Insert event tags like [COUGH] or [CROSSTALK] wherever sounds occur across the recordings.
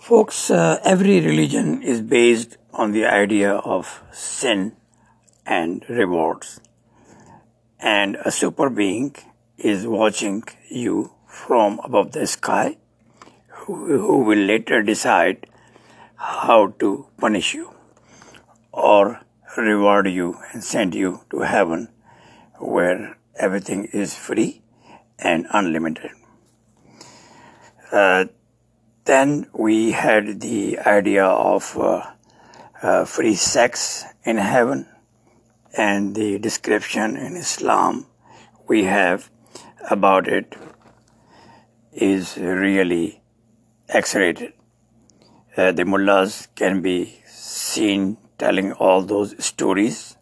Folks, uh, every religion is based on the idea of sin and rewards. And a super being is watching you from above the sky who, who will later decide how to punish you or reward you and send you to heaven where everything is free and unlimited. Uh, then we had the idea of uh, uh, free sex in heaven and the description in Islam we have about it is really X-rated. Uh, the mullahs can be seen telling all those stories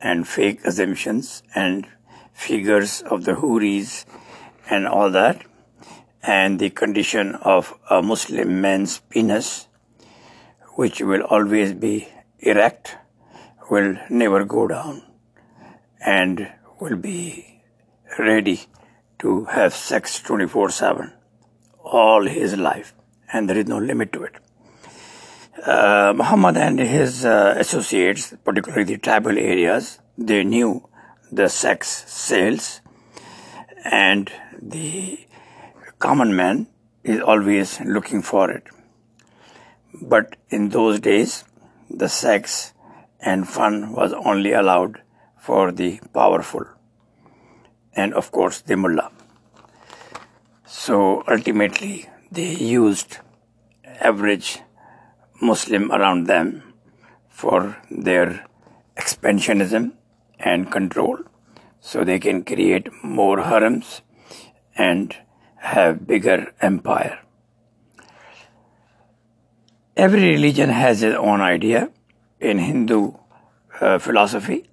and fake assumptions and figures of the huris and all that and the condition of a Muslim man's penis which will always be erect will never go down and will be ready to have sex 24 7 all his life and there is no limit to it. Uh, Muhammad and his uh, associates, particularly the tribal areas, they knew the sex sales and the common man is always looking for it. But in those days, the sex and fun was only allowed for the powerful and of course the mullah. So ultimately they used average Muslim around them for their expansionism and control so they can create more harems and have bigger empire. Every religion has its own idea. In Hindu uh, philosophy,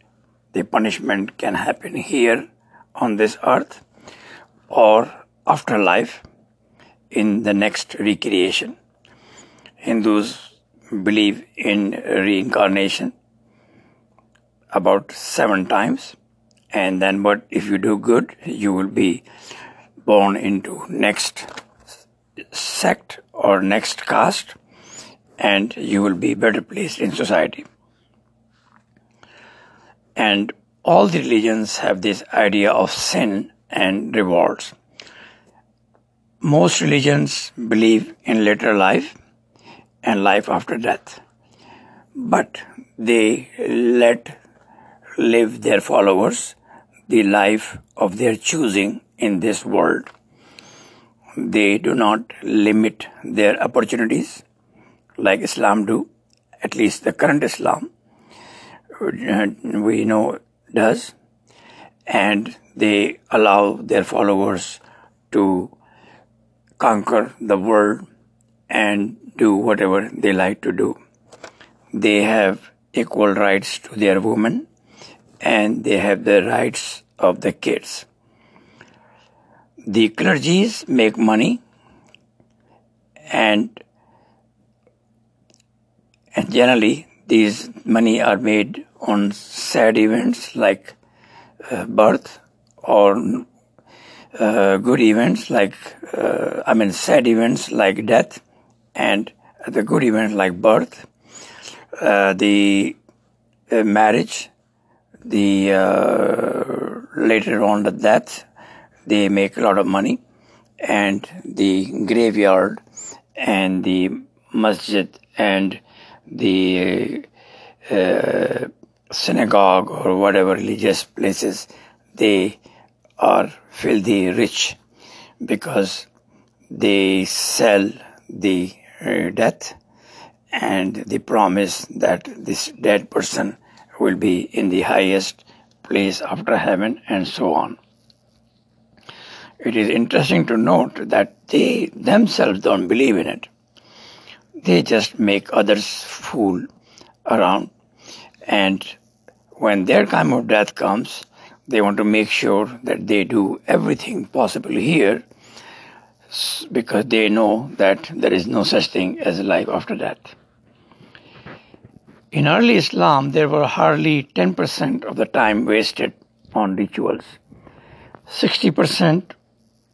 the punishment can happen here on this earth or afterlife in the next recreation. Hindus believe in reincarnation about seven times and then but if you do good you will be born into next sect or next caste and you will be better placed in society. And all the religions have this idea of sin and rewards. Most religions believe in later life and life after death but they let live their followers the life of their choosing in this world. They do not limit their opportunities like Islam do, at least the current Islam uh, we know does, and they allow their followers to conquer the world and do whatever they like to do. They have equal rights to their women and they have the rights of the kids. The clergies make money and and generally these money are made on sad events like uh, birth or uh, good events like uh, I mean sad events like death and the good events like birth, uh, the uh, marriage the uh, later on the death they make a lot of money and the graveyard and the masjid and the uh, synagogue or whatever religious places they are filthy rich because they sell the uh, death and they promise that this dead person will be in the highest place after heaven and so on. It is interesting to note that they themselves don't believe in it. They just make others fool around and when their time of death comes, they want to make sure that they do everything possible here because they know that there is no such thing as life after death. In early Islam, there were hardly 10% of the time wasted on rituals. 60%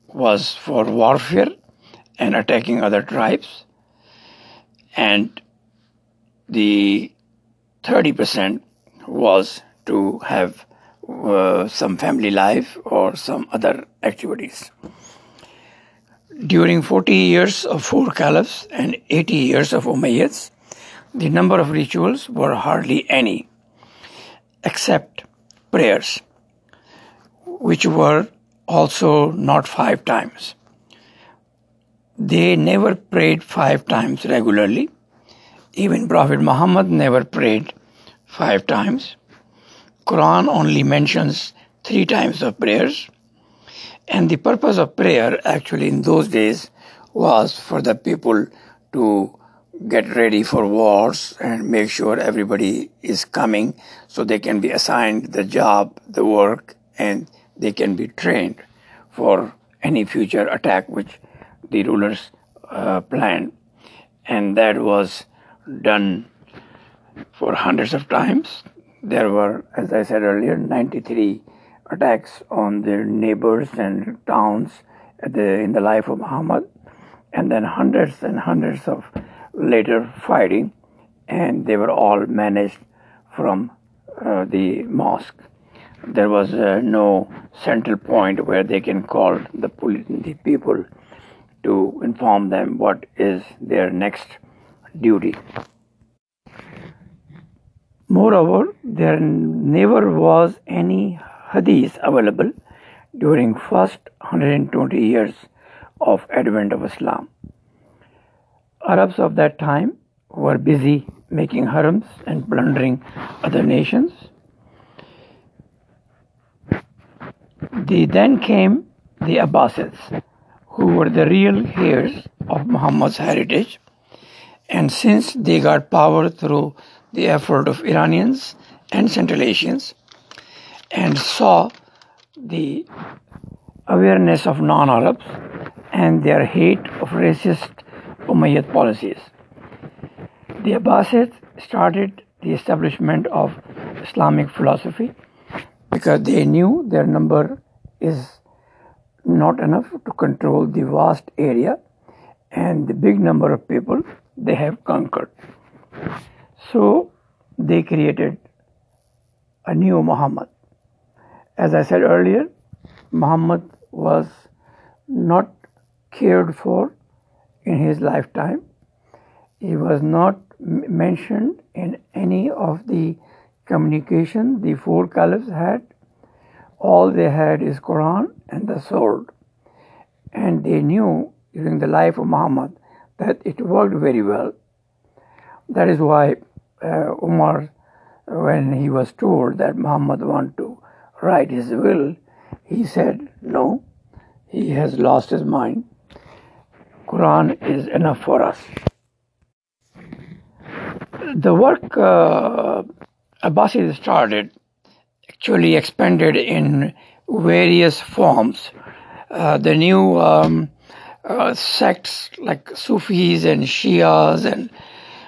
was for warfare and attacking other tribes. and the 30% was to have uh, some family life or some other activities. During 40 years of four caliphs and 80 years of Umayyads, the number of rituals were hardly any, except prayers, which were also not five times. They never prayed five times regularly. Even Prophet Muhammad never prayed five times. Quran only mentions three times of prayers. And the purpose of prayer actually in those days was for the people to get ready for wars and make sure everybody is coming so they can be assigned the job, the work, and they can be trained for any future attack which the rulers uh, planned. And that was done for hundreds of times. There were, as I said earlier, 93 attacks on their neighbors and towns the, in the life of Muhammad, and then hundreds and hundreds of later fighting, and they were all managed from uh, the mosque. There was uh, no central point where they can call the, the people to inform them what is their next duty. Moreover, there never was any hadith available during first 120 years of advent of Islam. Arabs of that time were busy making harems and plundering other nations. The, then came the Abbasids, who were the real heirs of Muhammad's heritage, and since they got power through the effort of Iranians and Central Asians and saw the awareness of non Arabs and their hate of racist Umayyad policies. The Abbasids started the establishment of Islamic philosophy because they knew their number is not enough to control the vast area and the big number of people they have conquered. So they created a new Muhammad. As I said earlier, Muhammad was not cared for in his lifetime. He was not mentioned in any of the communication the four caliphs had. All they had is Quran and the sword. And they knew during the life of Muhammad that it worked very well. That is why uh, Umar, when he was told that Muhammad wanted to write his will, he said, No, he has lost his mind. Quran is enough for us. The work uh, Abbasid started actually expanded in various forms. Uh, the new um, uh, sects like Sufis and Shias and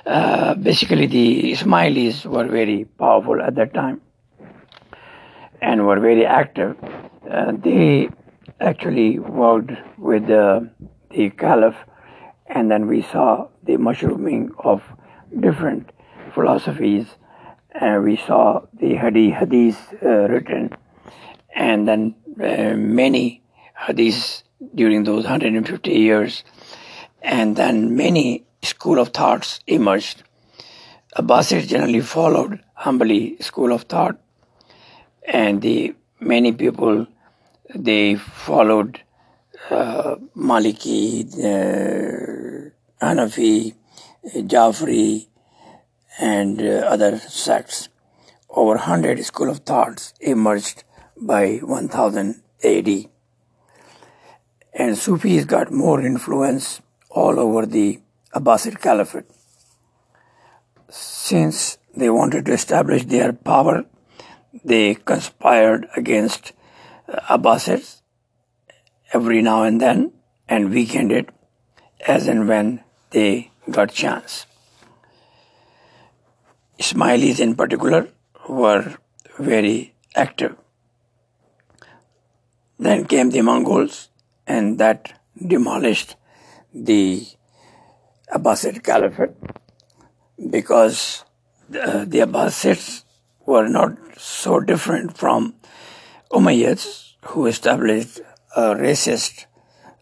uh, basically the Ismailis were very powerful at that time and were very active. Uh, they actually worked with the, the Caliph, and then we saw the mushrooming of different philosophies, and we saw the Hadith, hadith uh, written, and then uh, many hadiths during those 150 years, and then many school of thoughts emerged. Abbasids generally followed Hanbali school of thought, and the many people they followed uh, Maliki, uh, Hanafi, Jafri, and uh, other sects. Over 100 school of thoughts emerged by 1000 AD. And Sufis got more influence all over the Abbasid Caliphate. Since they wanted to establish their power, they conspired against uh, Abbasids every now and then and weakened it as and when they got chance. Ismailis in particular were very active. Then came the Mongols and that demolished the Abbasid Caliphate because the, the Abbasids were not so different from Umayyads, who established a racist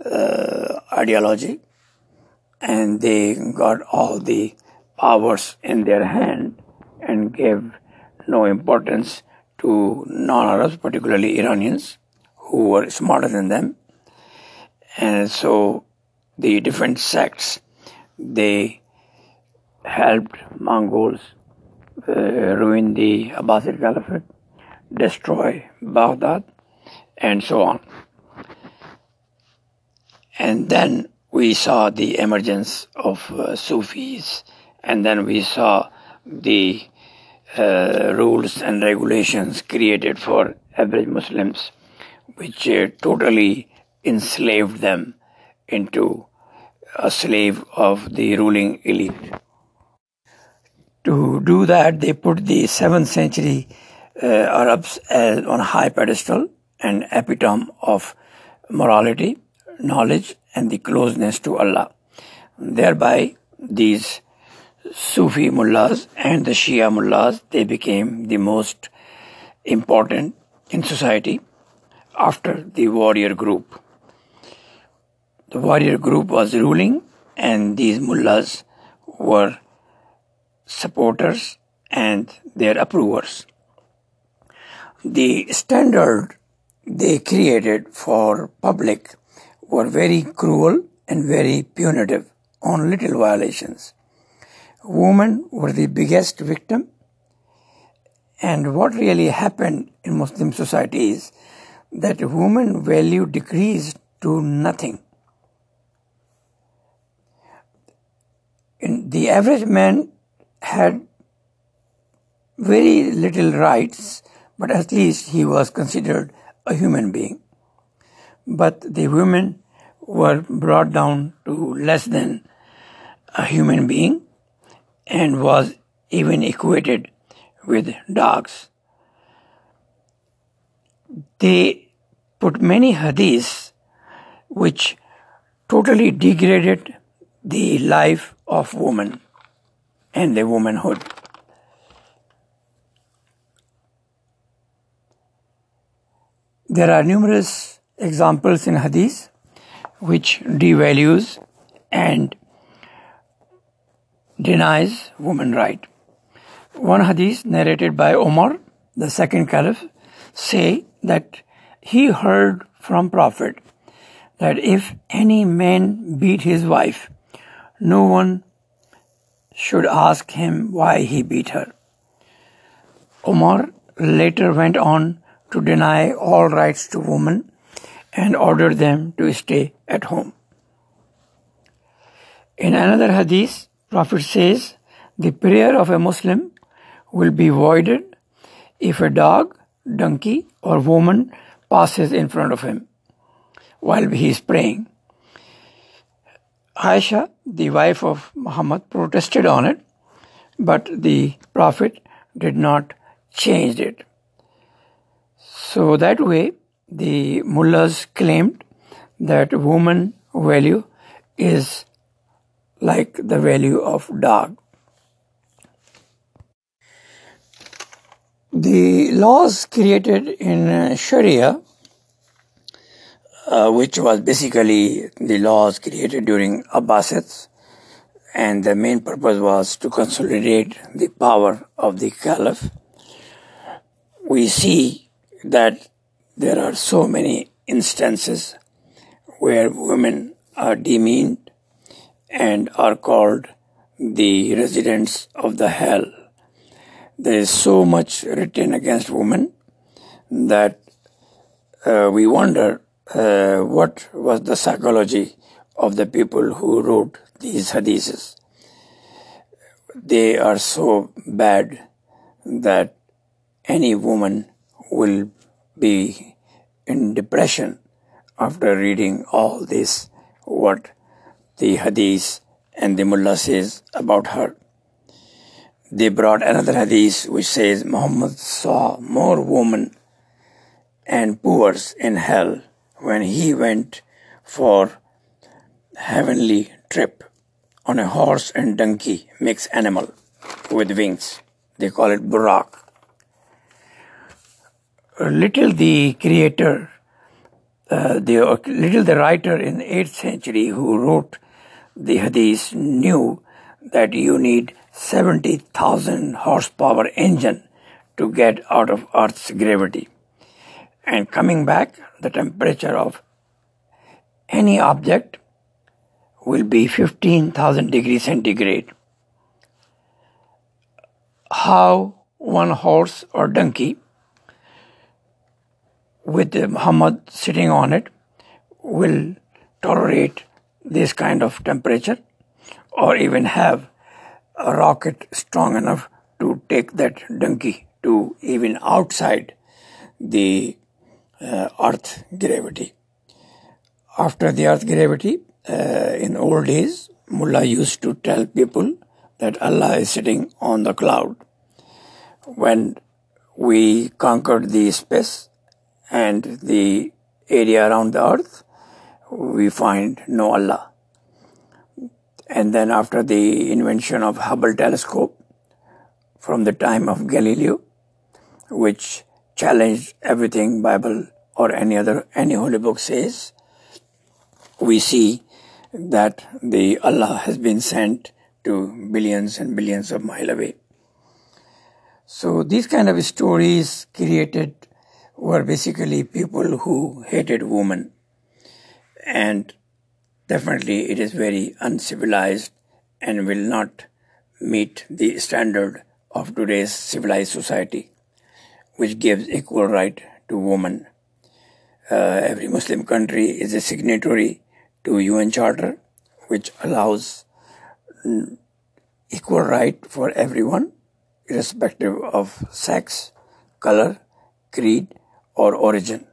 uh, ideology, and they got all the powers in their hand and gave no importance to non-Arabs, particularly Iranians, who were smarter than them. And so the different sects, they helped Mongols uh, ruin the Abbasid Caliphate, destroy Baghdad, and so on. And then we saw the emergence of uh, Sufis, and then we saw the uh, rules and regulations created for average Muslims, which uh, totally enslaved them into a slave of the ruling elite. To do that, they put the 7th century uh, Arabs on a high pedestal, an epitome of morality, knowledge, and the closeness to Allah. Thereby, these Sufi mullahs and the Shia mullahs, they became the most important in society after the warrior group. The warrior group was ruling and these mullahs were supporters and their approvers. The standard they created for public were very cruel and very punitive on little violations. Women were the biggest victim. And what really happened in Muslim society is that women value decreased to nothing. In the average man had very little rights, but at least he was considered a human being. But the women were brought down to less than a human being and was even equated with dogs. They put many hadiths which totally degraded the life of woman and the womanhood. There are numerous examples in hadith which devalues and denies woman right. One hadith narrated by Omar, the second caliph, say that he heard from Prophet that if any man beat his wife, no one should ask him why he beat her. Omar later went on to deny all rights to women and ordered them to stay at home. In another hadith, Prophet says the prayer of a Muslim will be voided if a dog, donkey, or woman passes in front of him while he is praying. Aisha, the wife of Muhammad, protested on it, but the Prophet did not change it. So that way, the mullahs claimed that woman value is like the value of dog. The laws created in Sharia, uh, which was basically the laws created during Abbasids, and the main purpose was to consolidate the power of the caliph. We see that there are so many instances where women are demeaned and are called the residents of the hell. There is so much written against women that uh, we wonder uh, what was the psychology of the people who wrote these hadiths. They are so bad that any woman will be in depression after reading all this, what the hadith and the mullah says about her. They brought another hadith which says Muhammad saw more women and poor in hell when he went for heavenly trip on a horse and donkey mixed animal. with wings. They call it Burak. Little the creator, uh, the little the writer in the 8th century who wrote the hadith knew that you need 70,000 horsepower engine to get out of Earth's gravity. And coming back, the temperature of any object will be 15,000 degrees centigrade. How one horse or donkey with Muhammad sitting on it will tolerate this kind of temperature or even have a rocket strong enough to take that donkey to even outside the uh, earth gravity. After the earth gravity, uh, in old days, Mullah used to tell people that Allah is sitting on the cloud. When we conquered the space and the area around the earth, we find no Allah. And then after the invention of Hubble telescope from the time of Galileo, which challenged everything Bible or any other any holy book says, we see that the Allah has been sent to billions and billions of miles away. So these kind of stories created were basically people who hated women and definitely it is very uncivilized and will not meet the standard of today's civilized society, which gives equal right to women. Uh, every Muslim country is a signatory to UN Charter, which allows equal right for everyone, irrespective of sex, color, creed, or origin.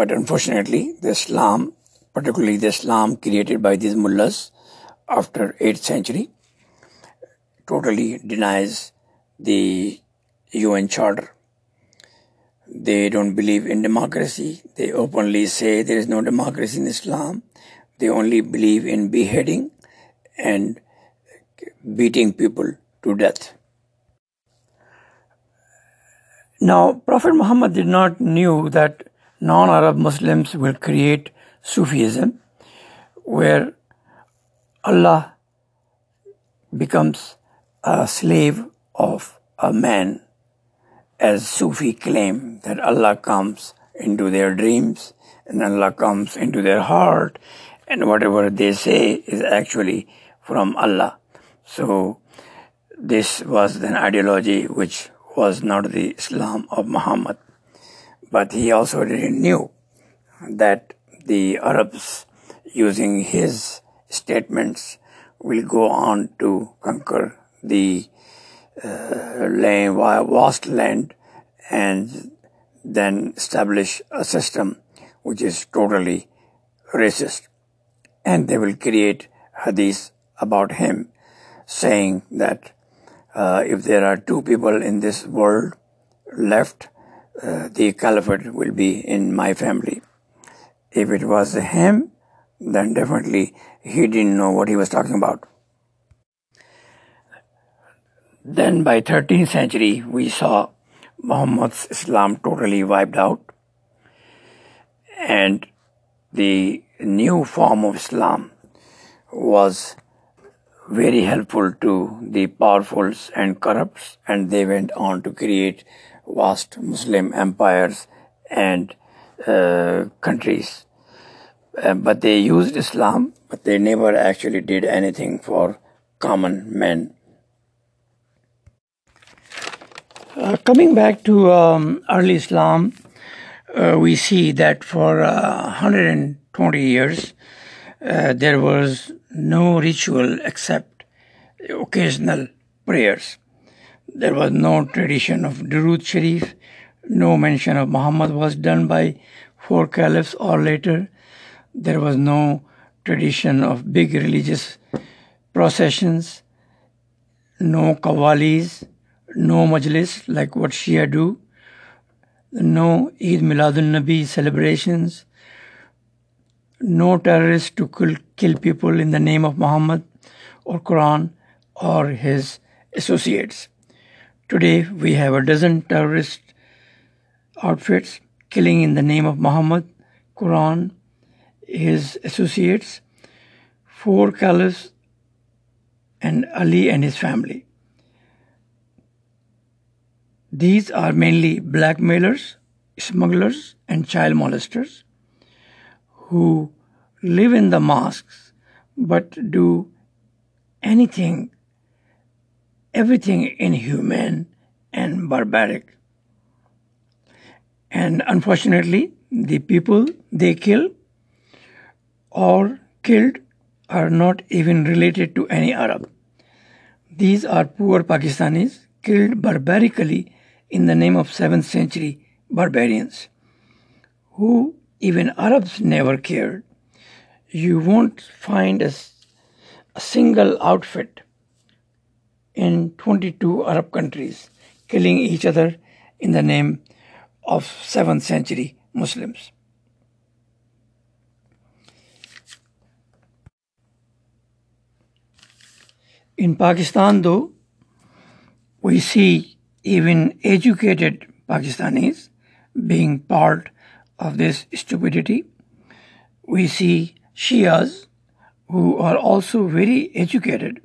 But unfortunately, the Islam, particularly the Islam created by these mullahs after 8th century, totally denies the UN Charter. They don't believe in democracy. They openly say there is no democracy in Islam. They only believe in beheading and beating people to death. Now, Prophet Muhammad did not knew that non-Arab Muslims will create Sufism, where Allah becomes a slave of a man, as Sufi claim that Allah comes into their dreams and Allah comes into their heart, and whatever they say is actually from Allah. So, this was an ideology which was not the Islam of Muhammad. But he also didn't knew that the Arabs, using his statements, will go on to conquer the uh, land, vast land and then establish a system which is totally racist. And they will create hadith about him saying that uh, if there are two people in this world left, uh, the caliphate will be in my family. If it was him, then definitely he didn't know what he was talking about. Then by 13th century, we saw Muhammad's Islam totally wiped out. And the new form of Islam was very helpful to the powerfuls and corrupts, and they went on to create vast Muslim empires and uh, countries. Uh, but they used Islam, but they never actually did anything for common men. Uh, coming back to um, early Islam, uh, we see that for 120 uh, years uh, there was no ritual except occasional prayers. There was no tradition of Durud Sharif, no mention of Muhammad was done by four caliphs or later. There was no tradition of big religious processions, no qawwalis, no majlis like what Shia do, no Eid Miladun Nabi celebrations, no terrorists to kill, kill people in the name of Muhammad or Quran or his associates. Today we have a dozen terrorist outfits killing in the name of Muhammad, Quran, his associates, four caliphs, and Ali and his family. These are mainly blackmailers, smugglers, and child molesters who live in the mosques but do anything, everything inhuman and barbaric. And unfortunately, the people they kill or killed are not even related to any Arab. These are poor Pakistanis killed barbarically in the name of 7th century barbarians who even Arabs never cared. You won't find a, a single outfit in 22 Arab countries killing each other in the name of 7th century Muslims. In Pakistan, though, we see even educated Pakistanis being part of this stupidity. We see Shias, who are also very educated,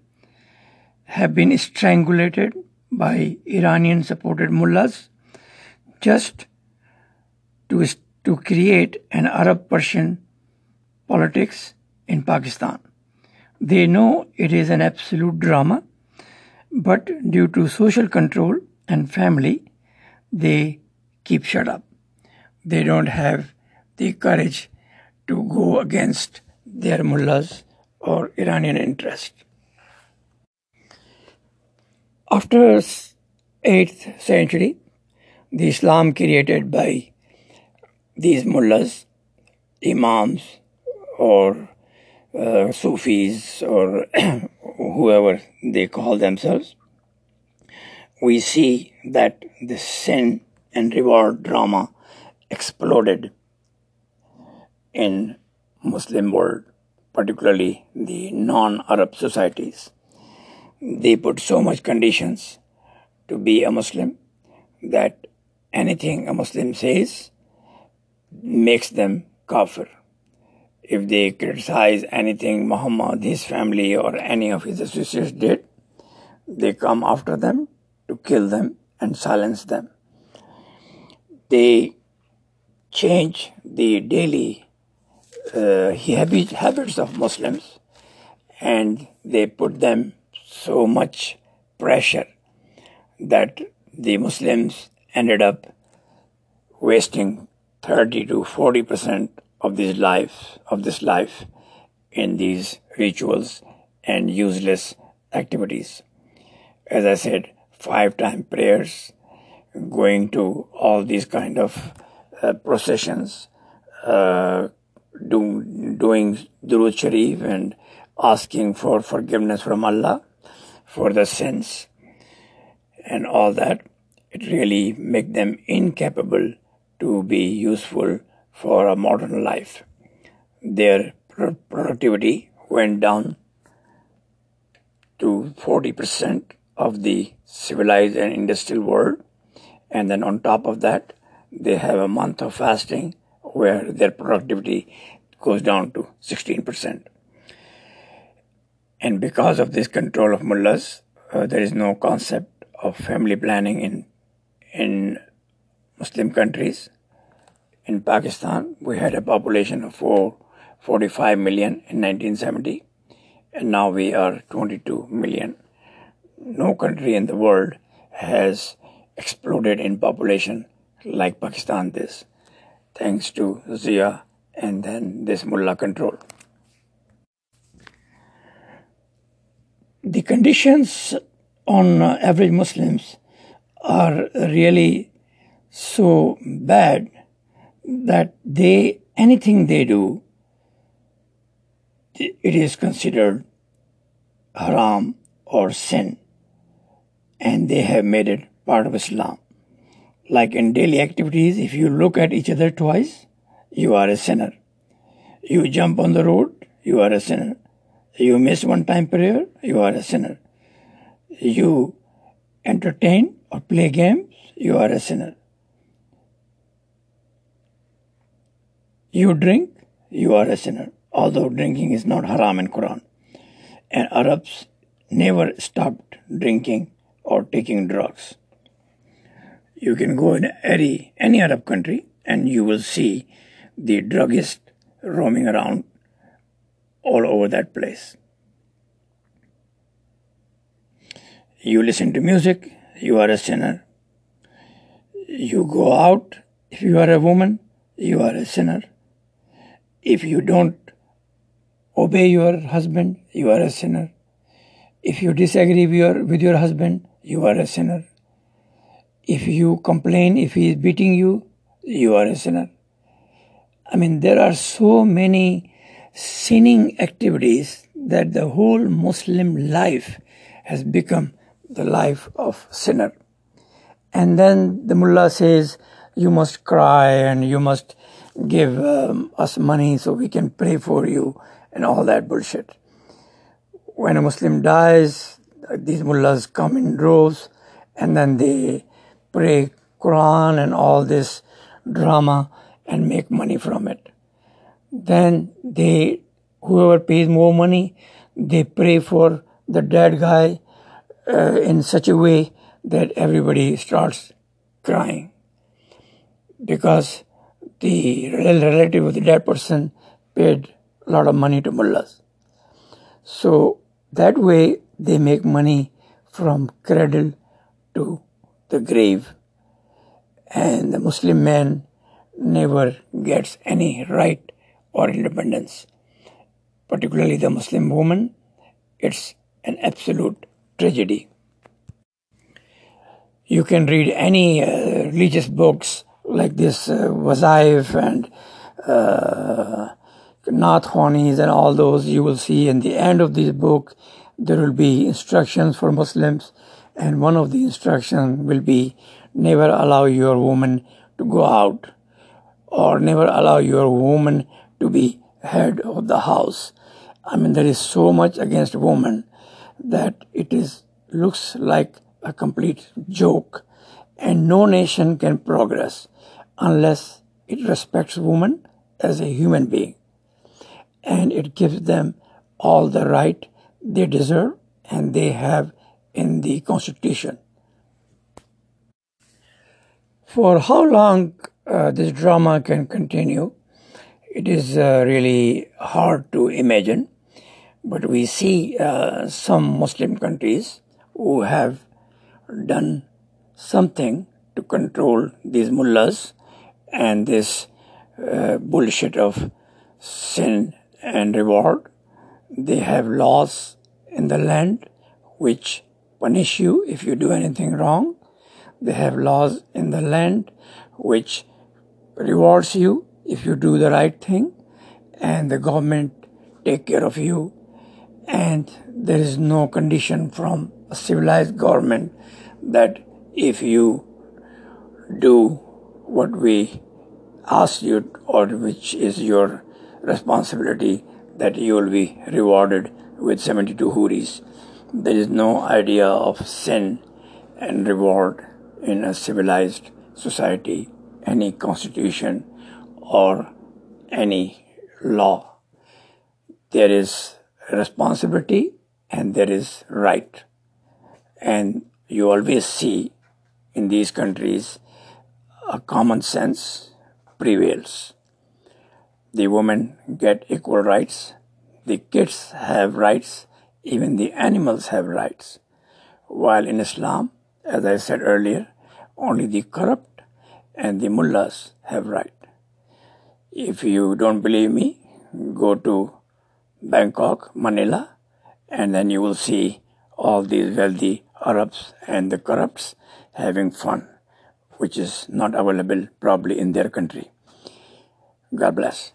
have been strangulated by Iranian supported mullahs just to, to create an Arab Persian politics in Pakistan. They know it is an absolute drama, but due to social control and family, they keep shut up. They don't have the courage to go against their mullahs or Iranian interest. After 8th century, the Islam created by these mullahs, imams, or uh, Sufis, or [CLEARS THROAT] whoever they call themselves, we see that the sin and reward drama exploded in Muslim world, particularly the non-Arab societies. They put so much conditions to be a Muslim that anything a Muslim says makes them kafir. If they criticize anything Muhammad, his family, or any of his associates did, they come after them to kill them and silence them. They change the daily uh, habits of Muslims and they put them so much pressure that the Muslims ended up wasting 30 to 40 percent of this life of this life in these rituals and useless activities. As I said, five time prayers, going to all these kind of uh, processions, uh, do, doing Durood Sharif and asking for forgiveness from Allah for the sins and all that, it really make them incapable to be useful for a modern life. Their productivity went down to 40% of the civilized and industrial world. And then on top of that, they have a month of fasting where their productivity goes down to 16%. And because of this control of mullahs, uh, there is no concept of family planning in in Muslim countries. In Pakistan, we had a population of 4, 45 million in 1970, and now we are 22 million no country in the world has exploded in population like Pakistan this, thanks to Zia and then this mullah control. The conditions on average Muslims are really so bad that they anything they do it is considered haram or sin and they have made it part of Islam. Like in daily activities, if you look at each other twice, you are a sinner. You jump on the road, you are a sinner. You miss one time prayer, you are a sinner. you entertain or play games, you are a sinner. You drink, you are a sinner, although drinking is not haram in Quran. And Arabs never stopped drinking or taking drugs. You can go in any, any Arab country and you will see the druggist roaming around all over that place. You listen to music, you are a sinner. You go out, if you are a woman, you are a sinner. If you don't obey your husband, you are a sinner. If you disagree with your, with your husband, you are a sinner. If you complain if he is beating you, you are a sinner. I mean, there are so many sinning activities that the whole Muslim life has become the life of sinner. And then the mullah says, you must cry and you must give um, us money so we can pray for you and all that bullshit. When a Muslim dies, these mullahs come in droves and then they pray Quran and all this drama and make money from it. Then they, whoever pays more money, they pray for the dead guy uh, in such a way that everybody starts crying because the relative of the dead person paid a lot of money to mullahs. So that way they make money from cradle to the grave and the Muslim man never gets any right or independence. Particularly the Muslim woman, it's an absolute tragedy. You can read any uh, religious books like this uh, Wazaif and uh, Naat Khwanis and all those. You will see in the end of this book there will be instructions for Muslims, and one of the instructions will be never allow your woman to go out or never allow your woman to be head of the house. I mean, there is so much against women that it is looks like a complete joke, and no nation can progress unless it respects women as a human being, and it gives them all the right they deserve and they have in the constitution. For how long uh, this drama can continue, it is uh, really hard to imagine. But we see uh, some Muslim countries who have done something to control these mullahs and this uh, bullshit of sin and reward. They have laws in the land which punish you if you do anything wrong. They have laws in the land which rewards you if you do the right thing and the government take care of you and there is no condition from a civilized government that if you do what we ask you or which is your responsibility that you will be rewarded with 72 huris. There is no idea of sin and reward in a civilized society, any constitution or any law. There is responsibility and there is right. And you always see in these countries a common sense prevails. The women get equal rights, the kids have rights, even the animals have rights. While in Islam, as I said earlier, only the corrupt and the mullahs have right. If you don't believe me, go to Bangkok, Manila, and then you will see all these wealthy Arabs and the corrupts having fun, which is not available probably in their country. God bless.